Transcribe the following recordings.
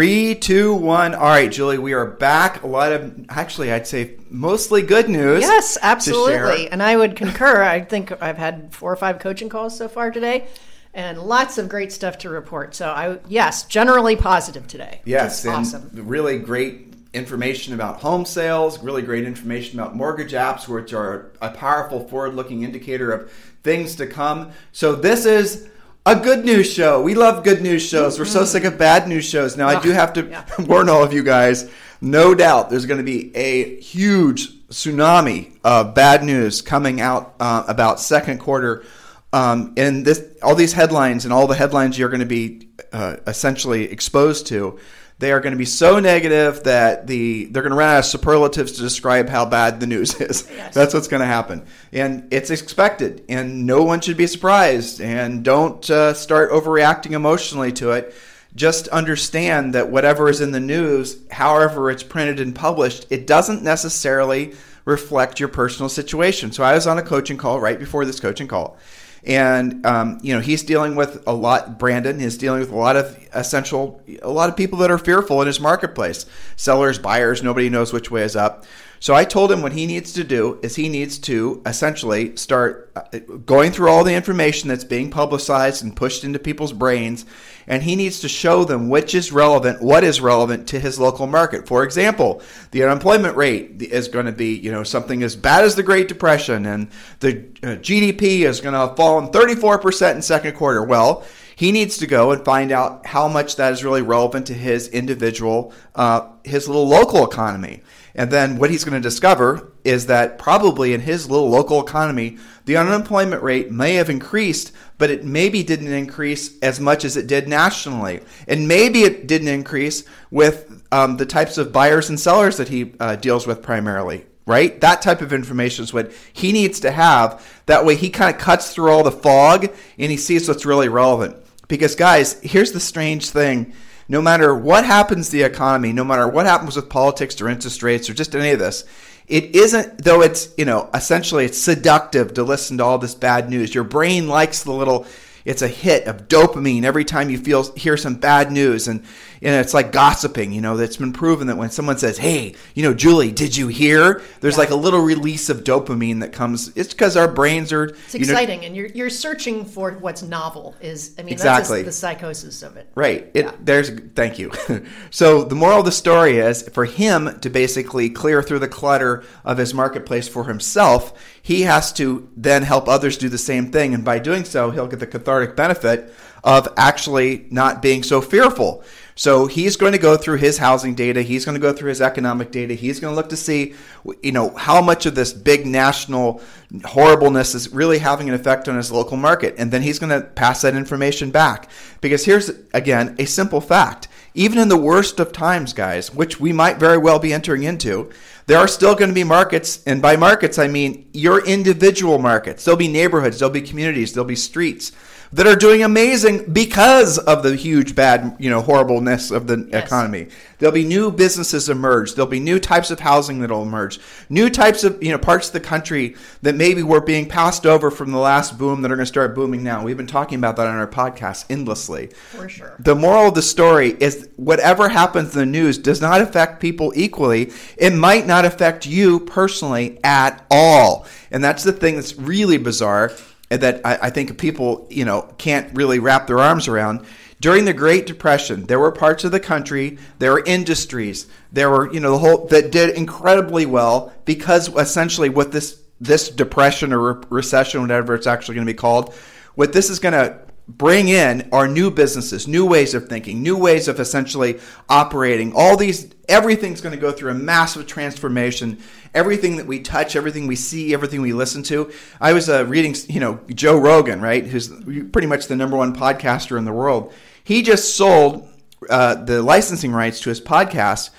Three, two, one. All right, Julie, we are back. A lot of, actually, I'd say mostly good news. Yes, absolutely. And I would concur. I think I've had four or five coaching calls so far today and lots of great stuff to report. So I yes, generally positive today. Yes, awesome. really great information about home sales, really great information about mortgage apps, which are a powerful forward-looking indicator of things to come. So this is a good news show. We love good news shows. We're so sick of bad news shows. Now, I do have to yeah. warn all of you guys. No doubt, there's going to be a huge tsunami of bad news coming out uh, about second quarter. Um, and this, all these headlines and all the headlines you're going to be uh, essentially exposed to they are going to be so negative that the they're going to run out of superlatives to describe how bad the news is. Yes. That's what's going to happen, and it's expected, and no one should be surprised. And don't uh, start overreacting emotionally to it. Just understand that whatever is in the news, however it's printed and published, it doesn't necessarily reflect your personal situation. So I was on a coaching call right before this coaching call and um, you know he's dealing with a lot brandon is dealing with a lot of essential a lot of people that are fearful in his marketplace. Sellers buyers nobody knows which way is up so i told him what he needs to do is he needs to essentially start uh, going through all the information that's being publicized and pushed into people's brains and he needs to show them which is relevant, what is relevant to his local market. For example, the unemployment rate is going to be, you know, something as bad as the Great Depression, and the uh, GDP is going to fall in 34% in second quarter. Well, he needs to go and find out how much that is really relevant to his individual, uh, his little local economy. And then what he's going to discover is that probably in his little local economy, the unemployment rate may have increased, but it maybe didn't increase as much as it did nationally. And maybe it didn't increase with um, the types of buyers and sellers that he uh, deals with primarily. Right? That type of information is what he needs to have. That way, he kind of cuts through all the fog and he sees what's really relevant. Because, guys, here's the strange thing no matter what happens to the economy, no matter what happens with politics or interest rates or just any of this, it isn't though it's you know essentially it's seductive to listen to all this bad news. Your brain likes the little it's a hit of dopamine every time you feel hear some bad news. And and it's like gossiping you know that's been proven that when someone says hey you know julie did you hear? There's yeah. like a little release of dopamine that comes it's because our brains are it's exciting know, and you're you're searching for what's novel is i mean exactly. the psychosis of it. Right. It yeah. there's thank you. So the moral of the story is for him to basically clear through the clutter of his marketplace for himself he has to then help others do the same thing. And by doing so he'll get the cathartic benefit of actually not being so fearful so he's going to go through his housing data. He's going to go through his economic data. He's going to look to see, you know, how much of this big national horribleness is really having an effect on his local market. And then he's going to pass that information back. Because here's, again, a simple fact. Even in the worst of times, guys, which we might very well be entering into, there are still going to be markets. And by markets, I mean your individual markets. There'll be neighborhoods, there'll be communities, there'll be streets that are doing amazing because of the huge bad, you know, horribleness of the yes. economy. There'll be new businesses emerge. There'll be new types of housing that'll emerge. New types of, you know, parts of the country that maybe were being passed over from the last boom that are going to start booming now. We've been talking about that on our podcast endlessly. For sure. The moral of the story is whatever happens in the news does not affect people equally. It might not affect you personally at all. And that's the thing that's really bizarre that I, I think people, you know, can't really wrap their arms around. During the Great Depression, there were parts of the country, there were industries, there were, you know, the whole that did incredibly well because essentially what this this depression or re- recession, whatever it's actually going to be called, what this is going to bring in are new businesses, new ways of thinking, new ways of essentially operating. All these, everything's going to go through a massive transformation. Everything that we touch, everything we see, everything we listen to. I was uh, reading, you know, Joe Rogan, right, who's pretty much the number one podcaster in the world. He just sold uh, the licensing rights to his podcast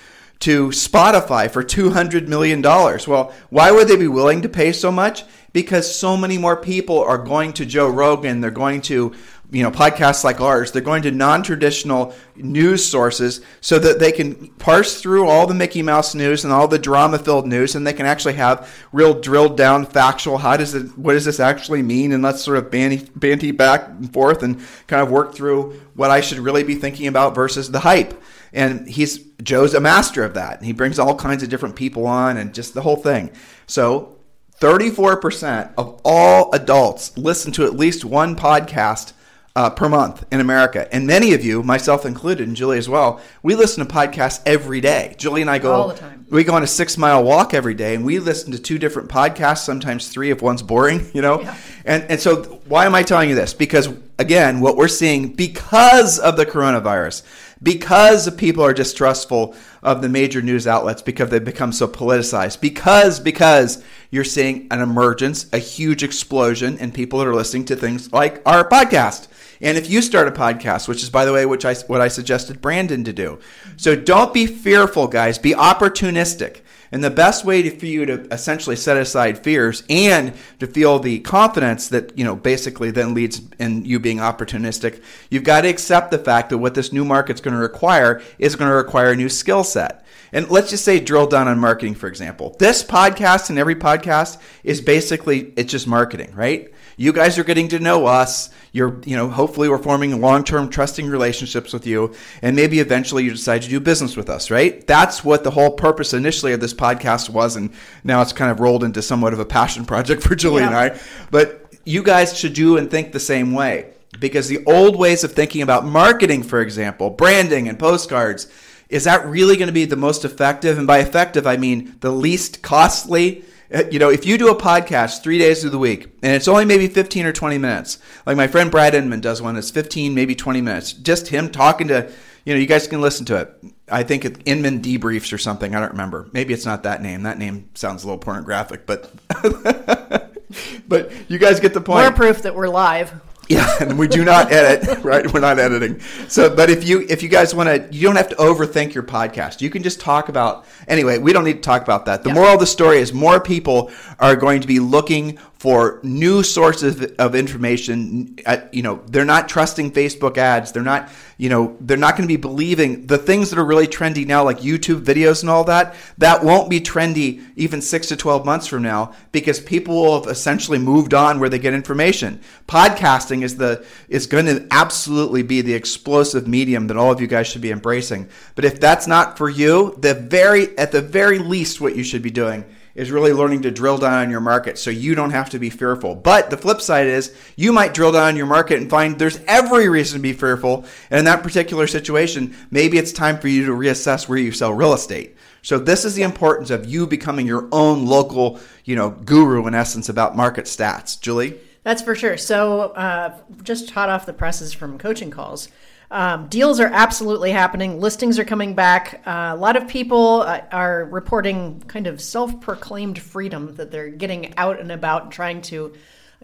to Spotify for $200 million. Well, why would they be willing to pay so much? Because so many more people are going to Joe Rogan, they're going to you know podcasts like ours they're going to non-traditional news sources so that they can parse through all the mickey mouse news and all the drama filled news and they can actually have real drilled down factual how does it what does this actually mean? And let's sort of banty, banty back and forth and kind of work through what i should really be thinking about versus the hype. And he's joe's a master of that. He brings all kinds of different people on and just the whole thing. So 34% of all adults listen to at least one podcast uh, per month in America. And many of you, myself included, and Julie as well, we listen to podcasts every day. Julie and I go all the time. We go on a six mile walk every day, and we listen to two different podcasts, sometimes three if one's boring, you know. Yeah. And and so why am I telling you this? Because again, what we're seeing because of the coronavirus, because people are distrustful of the major news outlets because they've become so politicized, because because you're seeing an emergence, a huge explosion in people that are listening to things like our podcast. And if you start a podcast, which is by the way, which I what I suggested Brandon to do. So don't be fearful, guys. Be opportunistic. And the best way to, for you to essentially set aside fears and to feel the confidence that, you know, basically then leads in you being opportunistic, you've got to accept the fact that what this new market's going to require is going to require a new skill set. And let's just say drill down on marketing, for example. This podcast and every podcast is basically, it's just marketing, right? You guys are getting to know us. You're, you know, hopefully we're forming long-term trusting relationships with you, and maybe eventually you decide to do business with us, right? That's what the whole purpose initially of this podcast was, and now it's kind of rolled into somewhat of a passion project for Julie yeah. and I. But you guys should do and think the same way because the old ways of thinking about marketing, for example, branding and postcards, is that really going to be the most effective? And by effective, I mean the least costly Uh, you know, if you do a podcast three days of the week and it's only maybe 15 or 20 minutes, like my friend Brad Inman does one that's 15, maybe 20 minutes, just him talking to, you know, you guys can listen to it. I think it's Inman Debriefs or something. I don't remember. Maybe it's not that name. That name sounds a little pornographic, but but you guys get the point. More proof that we're live. Yeah, and we do not edit, right? We're not editing. So, but if you if you guys want to, you don't have to overthink your podcast. You can just talk about. Anyway, we don't need to talk about that. The yeah. moral of the story is more people are going to be looking for new sources of information. You know, they're not trusting Facebook ads. They're not, you know, they're not going to be believing the things that are really trendy now, like YouTube videos and all that. That won't be trendy even six to 12 months from now because people will have essentially moved on where they get information. Podcasting is the, is going to absolutely be the explosive medium that all of you guys should be embracing. But if that's not for you, the very, at the very least, what you should be doing is really learning to drill down on your market so you don't have to be fearful. But the flip side is you might drill down on your market and find there's every reason to be fearful. And in that particular situation, maybe it's time for you to reassess where you sell real estate. So this is the importance of you becoming your own local, you know, guru in essence about market stats. Julie? That's for sure. So uh, just hot off the presses from coaching calls. Um, deals are absolutely happening. Listings are coming back. Uh, a lot of people uh, are reporting kind of self proclaimed freedom that they're getting out and about and trying to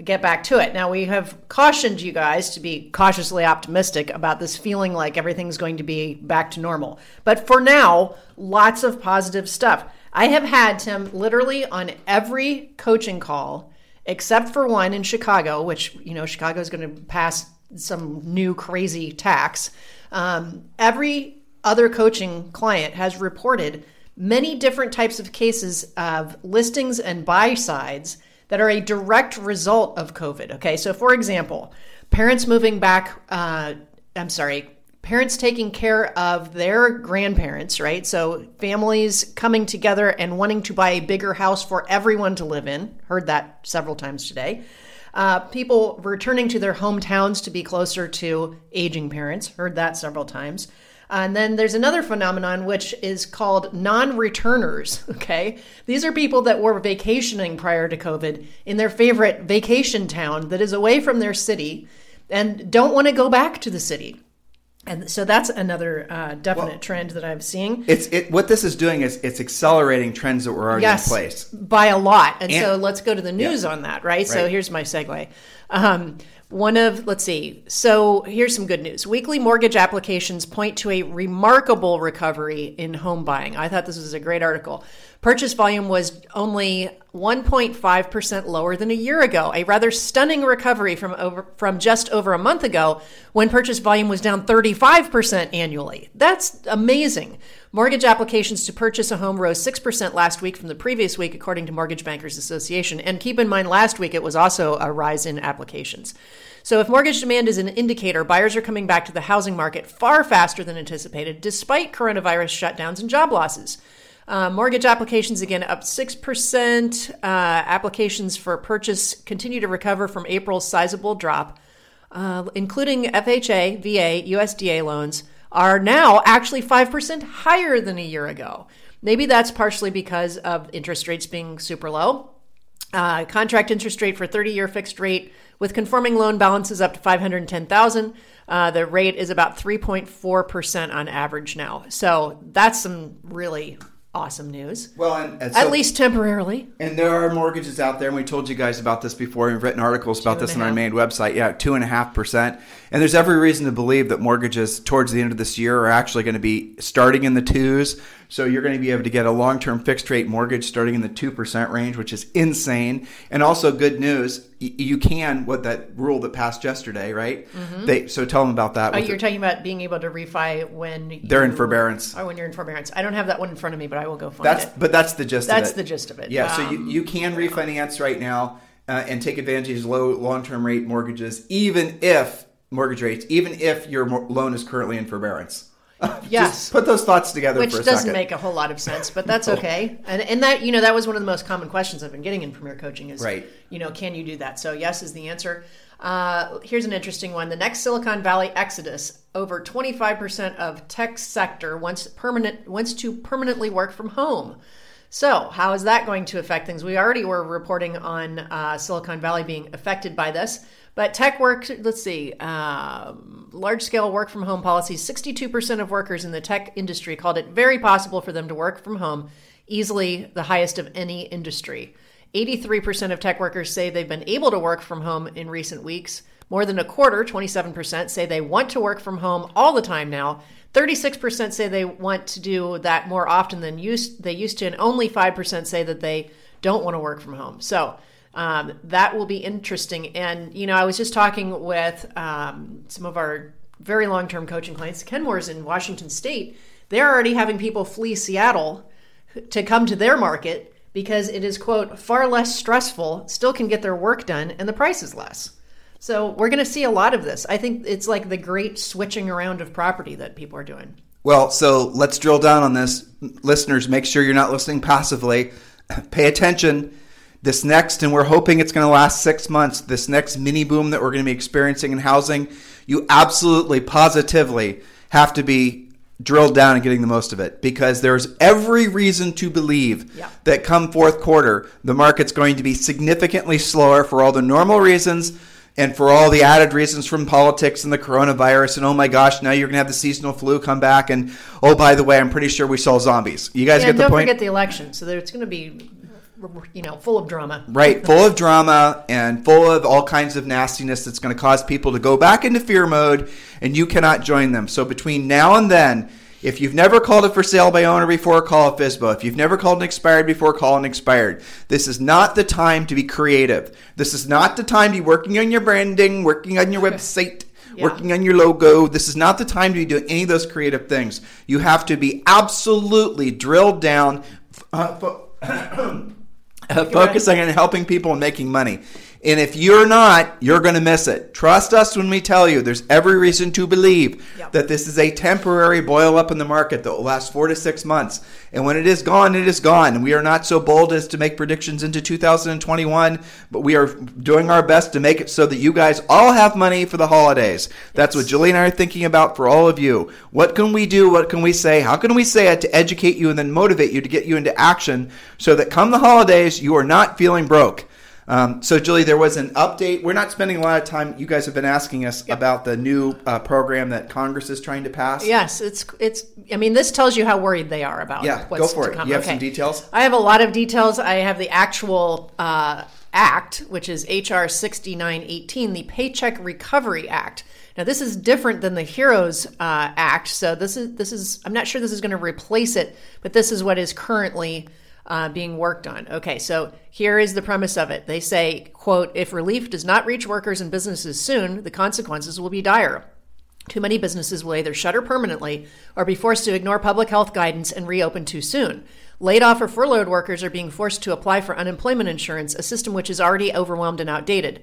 get back to it. Now, we have cautioned you guys to be cautiously optimistic about this feeling like everything's going to be back to normal. But for now, lots of positive stuff. I have had, Tim, literally on every coaching call, except for one in Chicago, which, you know, Chicago is going to pass some new crazy tax. Um, every other coaching client has reported many different types of cases of listings and buy sides that are a direct result of COVID. Okay, so for example, parents moving back, uh, I'm sorry, parents taking care of their grandparents, right? So families coming together and wanting to buy a bigger house for everyone to live in. Heard that several times today. Uh, people returning to their hometowns to be closer to aging parents. Heard that several times. And then there's another phenomenon which is called non returners. Okay. These are people that were vacationing prior to COVID in their favorite vacation town that is away from their city. and don't want to go back to the city. And so that's another uh, definite Well- trend that I'm seeing. It's it. What this is doing is it's accelerating trends that were already yes, in place. by a lot. And, And- so let's go to the news on that, right? So here's my segue. Um, one of, let's see. So here's some good news. Weekly mortgage applications point to a remarkable recovery in home buying. I thought this was a great article. Purchase volume was only 1.5% lower than a year ago, a rather stunning recovery from over from just over a month ago when purchase volume was down 35% annually. That's amazing. Mortgage applications to purchase a home rose 6% last week from the previous week, according to Mortgage Bankers Association. And keep in mind, last week it was also a rise in applications. So, if mortgage demand is an indicator, buyers are coming back to the housing market far faster than anticipated, despite coronavirus shutdowns and job losses. Uh, mortgage applications again up 6%. Uh, applications for purchase continue to recover from April's sizable drop, uh, including FHA, VA, USDA loans, are now actually 5% higher than a year ago. Maybe that's partially because of interest rates being super low. Uh, contract interest rate for 30 year fixed rate with conforming loan balances up to 510000 uh, the rate is about 3.4% on average now. So that's some really awesome news. Well, and, and At least temporarily. And there are mortgages out there, and we told you guys about this before. We've written articles about this on our main website. Yeah, two and a half percent. And there's every reason to believe that mortgages towards the end of this year are actually going to be starting in the twos. So you're going to be able to get a long-term fixed rate mortgage starting in the two percent range, which is insane. And also good news, you can what that rule that passed yesterday, right? They so tell them about that. Oh, you're the- talking about being able to refi when They're in forbearance. Oh, when you're in forbearance. I don't have that one in front of me, but I will go find That's it. but that's the gist. That's of it. That's the gist of it. Yeah, so you, Um, you can refinance right now uh, and take advantage of these low long term rate mortgages, even if mortgage rates, even if your loan is currently in forbearance. Yes. Just put those thoughts together Which for a doesn't second. make a whole lot of sense, but that's okay. And and that you know that was one of the most common questions I've been getting in Premier Coaching is Right. you know can you do that? So yes is the answer. Uh, here's an interesting one: the next Silicon Valley exodus. Over 25% of tech sector wants permanent wants to permanently work from home. So, how is that going to affect things? We already were reporting on uh, Silicon Valley being affected by this, but tech work, let's see, um, large scale work from home policies 62% of workers in the tech industry called it very possible for them to work from home, easily the highest of any industry. 83% of tech workers say they've been able to work from home in recent weeks. More than a quarter, 27%, say they want to work from home all the time now. 36% say they want to do that more often than used, they used to, and only 5% say that they don't want to work from home. So um, that will be interesting. And, you know, I was just talking with um, some of our very long term coaching clients. Kenmore's in Washington State. They're already having people flee Seattle to come to their market because it is, quote, far less stressful, still can get their work done, and the price is less. So we're going to see a lot of this. I think it's like the great switching around of property that people are doing. Well, so let's drill down on this. Listeners, make sure you're not listening passively. Pay attention. This next, and we're hoping it's going to last six months, this next mini boom that we're going to be experiencing in housing, you absolutely, positively have to be drilled down and getting the most of it because there's every reason to believe Yeah. that come fourth quarter, the market's going to be significantly slower for all the normal reasons and for all the added reasons from politics and the coronavirus. And oh my gosh, now you're going to have the seasonal flu come back. And oh, by the way, I'm pretty sure we saw zombies. You guys and get the don't point? forget the election. So there, it's going to be, you know, full of drama. Right, full of drama and full of all kinds of nastiness that's going to cause people to go back into fear mode, and you cannot join them. So between now and then, if you've never called a for sale by owner before, call a FISBO. If you've never called an expired before, call an expired. This is not the time to be creative. This is not the time to be working on your branding, working on your website. Yeah. Working on your logo. This is not the time to be doing any of those creative things. You have to be absolutely drilled down, uh, uh, focusing on helping people and making money. And if you're not, you're going to miss it. Trust us when we tell you there's every reason to believe Yep. that this is a temporary boil up in the market that will last four to six months. And when it is gone, it is gone. We are not so bold as to make predictions into 2021, but we are doing our best to make it so that you guys all have money for the holidays. That's what Julie and I are thinking about for all of you. What can we do? What can we say? How can we say it to educate you and then motivate you to get you into action so that come the holidays, you are not feeling broke? Um, so, Julie, there was an update. We're not spending a lot of time. You guys have been asking us yep. about the new uh, program that Congress is trying to pass. Yes, it's it's. I mean, this tells you how worried they are about. Yeah, what's go for to it. Come. You have okay. some details. I have a lot of details. I have the actual uh, act, which is HR sixty nine eighteen, the Paycheck Recovery Act. Now, this is different than the Heroes uh, Act. So this is this is. I'm not sure this is going to replace it, but this is what is currently uh, being worked on. Okay, so here is the premise of it. They say, quote, if relief does not reach workers and businesses soon, the consequences will be dire. Too many businesses will either shutter permanently or be forced to ignore public health guidance and reopen too soon. Laid off or furloughed workers are being forced to apply for unemployment insurance, a system which is already overwhelmed and outdated.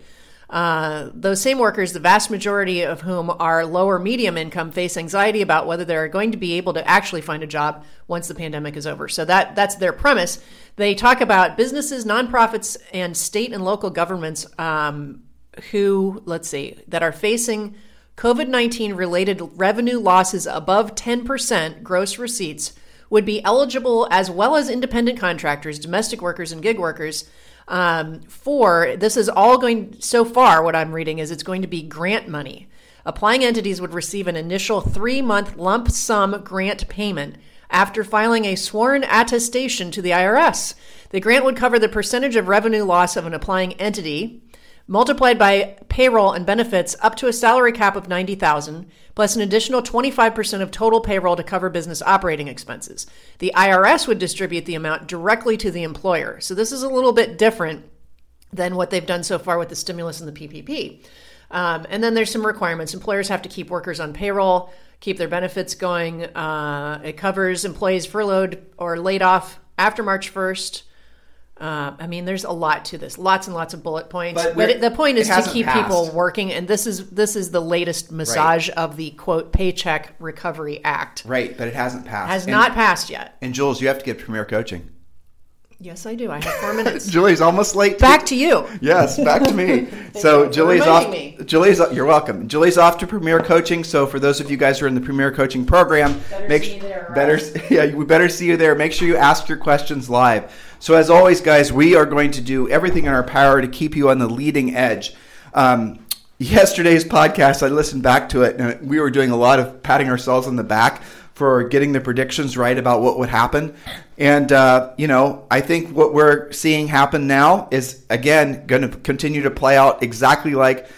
Uh, those same workers, the vast majority of whom are lower medium income, face anxiety about whether they're going to be able to actually find a job once the pandemic is over. So that that's their premise. They talk about businesses, nonprofits, and state and local governments um, who, let's see, that are facing COVID 19 related revenue losses above 10% gross receipts would be eligible, as well as independent contractors, domestic workers, and gig workers um, for this is all going so far what i'm reading is it's going to be grant money. Applying entities would receive an initial three month lump sum grant payment after filing a sworn attestation to the irs the grant would cover the percentage of revenue loss of an applying entity multiplied by payroll and benefits up to a salary cap of 90,000 plus an additional 25% of total payroll to cover business operating expenses. The IRS would distribute the amount directly to the employer. So this is a little bit different than what they've done so far with the stimulus and the PPP. Um, and then there's some requirements. Employers have to keep workers on payroll, keep their benefits going. Uh, it covers employees furloughed or laid off after March 1st. Uh, I mean, there's a lot to this, lots and lots of bullet points. But, but the point is to keep passed. people working, and this is this is the latest massage right. of the quote Paycheck Recovery Act. Right, but it hasn't passed. Has and, not passed yet. And Jules, you have to get Premier Coaching. Yes, I do. I have four minutes. Julie's almost late. Back to you. Yes, back to me. so Julie's off. Me. Julie's you're welcome. Julie's off to Premier Coaching. So for those of you guys who are in the Premier Coaching program, better make see there, right? better yeah, we better see you there. Make sure you ask your questions live. So as always, guys, we are going to do everything in our power to keep you on the leading edge. Um, yesterday's podcast, I listened back to it, and we were doing a lot of patting ourselves on the back for getting the predictions right about what would happen. And, uh, you know, I think what we're seeing happen now is, again, going to continue to play out exactly like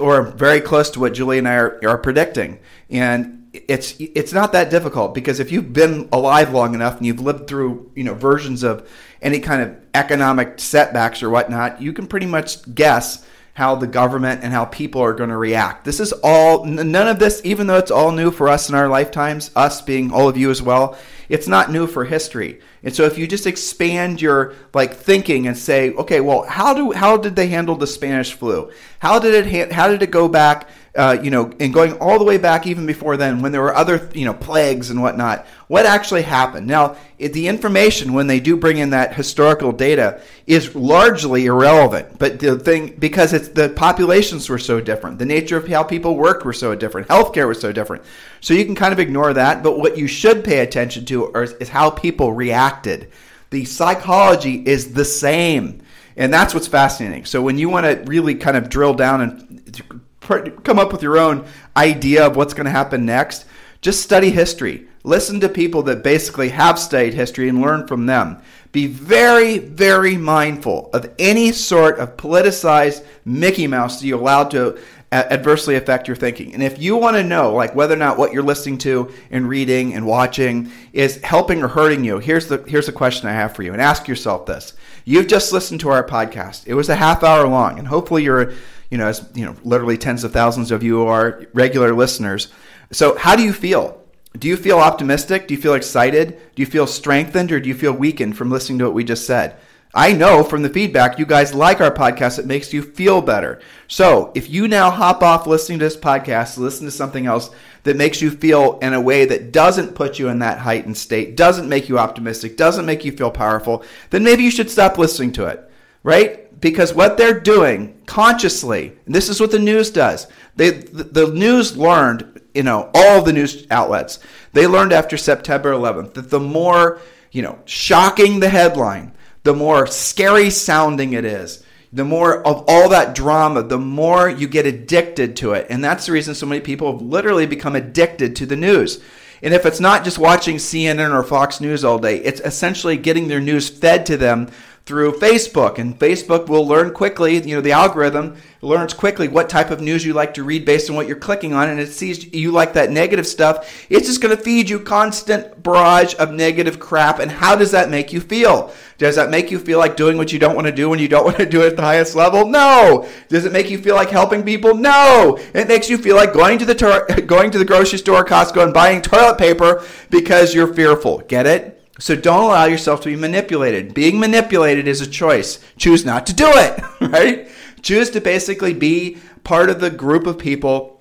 or very close to what Julie and I are, are predicting. And it's it's not that difficult because if you've been alive long enough and you've lived through you know versions of any kind of economic setbacks or whatnot, you can pretty much guess how the government and how people are going to react. This is all, none of this, even though it's all new for us in our lifetimes, us being all of you as well, it's not new for history. And so if you just expand your like thinking and say, okay, well, how do how did they handle the Spanish flu? How did it how did it go back uh, you know, and going all the way back even before then, when there were other, you know, plagues and whatnot, what actually happened? Now, it, the information when they do bring in that historical data is largely irrelevant. But the thing, because it's the populations were so different, the nature of how people worked were so different, healthcare was so different. So you can kind of ignore that. But what you should pay attention to is, is how people reacted. The psychology is the same. And that's what's fascinating. So when you want to really kind of drill down and come up with your own idea of what's going to happen next, just study history. Listen to people that basically have studied history and learn from them. Be very, very mindful of any sort of politicized Mickey Mouse that you allow to adversely affect your thinking. And if you want to know like whether or not what you're listening to and reading and watching is helping or hurting you, here's the here's a question I have for you. And ask yourself this. You've just listened to our podcast. It was a half hour long and hopefully you're you know, as you know, literally tens of thousands of you are regular listeners. So, how do you feel? Do you feel optimistic? Do you feel excited? Do you feel strengthened or do you feel weakened from listening to what we just said? I know from the feedback you guys like our podcast. It makes you feel better. So if you now hop off listening to this podcast, listen to something else that makes you feel in a way that doesn't put you in that heightened state, doesn't make you optimistic, doesn't make you feel powerful, then maybe you should stop listening to it, right? Because what they're doing consciously, and this is what the news does. They, the, the news learned, you know, all the news outlets, they learned after September 11th that the more, you know, shocking the headline, the more scary sounding it is, the more of all that drama, the more you get addicted to it. And that's the reason so many people have literally become addicted to the news. And if it's not just watching CNN or Fox News all day, it's essentially getting their news fed to them through Facebook. And Facebook will learn quickly, you know, the algorithm learns quickly what type of news you like to read based on what you're clicking on. And it sees you like that negative stuff. It's just going to feed you constant barrage of negative crap. And how does that make you feel? Does that make you feel like doing what you don't want to do when you don't want to do it at the highest level? No. Does it make you feel like helping people? No. It makes you feel like going to the tor- going to the grocery store, Costco, and buying toilet paper because you're fearful. Get it? So don't allow yourself to be manipulated. Being manipulated is a choice. Choose not to do it, right? Choose to basically be part of the group of people,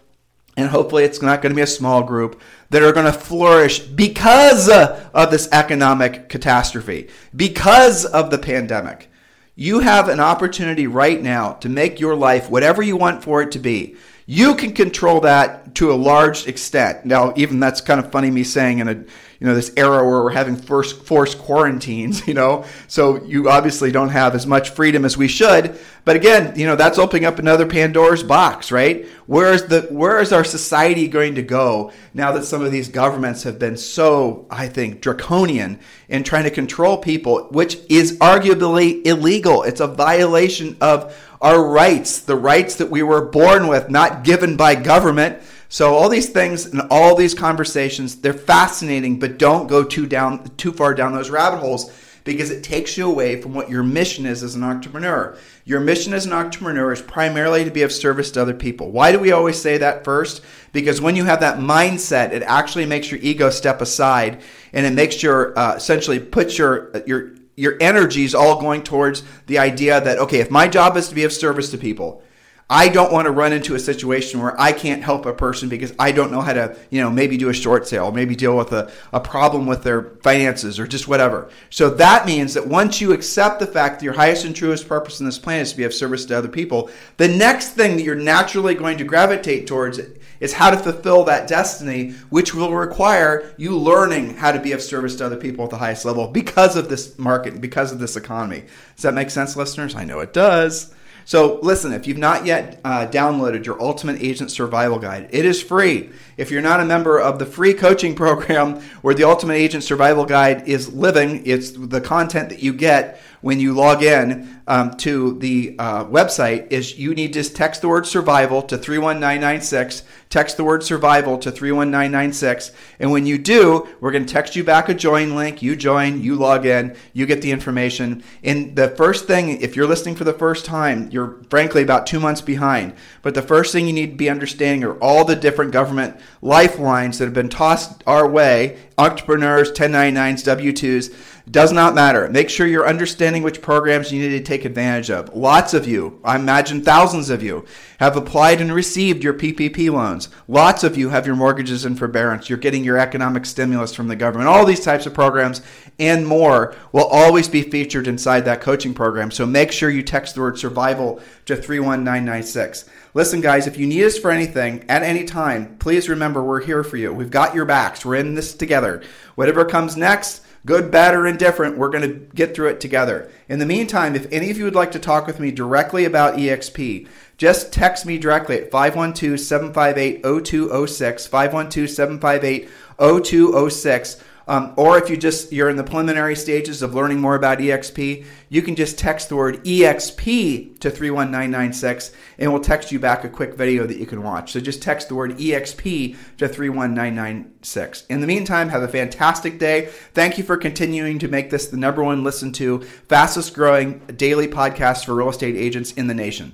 and hopefully it's not going to be a small group, that are going to flourish because of this economic catastrophe, because of the pandemic. You have an opportunity right now to make your life whatever you want for it to be. You can control that to a large extent. Now, even that's kind of funny me saying in a you know this era where we're having first forced quarantines. You know, so you obviously don't have as much freedom as we should. But again, you know that's opening up another Pandora's box, right? Where is the where is our society going to go now that some of these governments have been so, I think, draconian in trying to control people, which is arguably illegal. It's a violation of our rights, the rights that we were born with, not given by government. So all these things and all these conversations, they're fascinating, but don't go too down too far down those rabbit holes because it takes you away from what your mission is as an entrepreneur. Your mission as an entrepreneur is primarily to be of service to other people. Why do we always say that first? Because when you have that mindset, it actually makes your ego step aside and it makes your uh, essentially puts your your your energies all going towards the idea that okay, if my job is to be of service to people, I don't want to run into a situation where I can't help a person because I don't know how to, you know, maybe do a short sale, maybe deal with a, a problem with their finances or just whatever. So that means that once you accept the fact that your highest and truest purpose in this planet is to be of service to other people, the next thing that you're naturally going to gravitate towards is how to fulfill that destiny, which will require you learning how to be of service to other people at the highest level because of this market, because of this economy. Does that make sense, listeners? I know it does. So, listen, if you've not yet uh, downloaded your Ultimate Agent Survival Guide, it is free. If you're not a member of the free coaching program where the Ultimate Agent Survival Guide is living, it's the content that you get when you log in um, to the uh, website is you need to text the word survival to 31996 text the word survival to 31996 and when you do we're going to text you back a join link you join you log in you get the information. And the first thing if you're listening for the first time you're frankly about two months behind but the first thing you need to be understanding are all the different government lifelines that have been tossed our way entrepreneurs 1099s w2s does not matter. Make sure you're understanding which programs you need to take advantage of. Lots of you, I imagine thousands of you, have applied and received your PPP loans. Lots of you have your mortgages in forbearance. You're getting your economic stimulus from the government. All these types of programs and more will always be featured inside that coaching program. So make sure you text the word survival to 31996. Listen, guys, if you need us for anything at any time, please remember we're here for you. We've got your backs. We're in this together. Whatever comes next, good, bad, or indifferent, we're going to get through it together. In the meantime, if any of you would like to talk with me directly about EXP, just text me directly at 512 758 0206, 512 758 0206 um, or if you just you're in the preliminary stages of learning more about EXP, you can just text the word EXP to 31996 and we'll text you back a quick video that you can watch. So just text the word EXP to 31996. In the meantime, have a fantastic day. Thank you for continuing to make this the number one listened to, fastest growing daily podcast for real estate agents in the nation.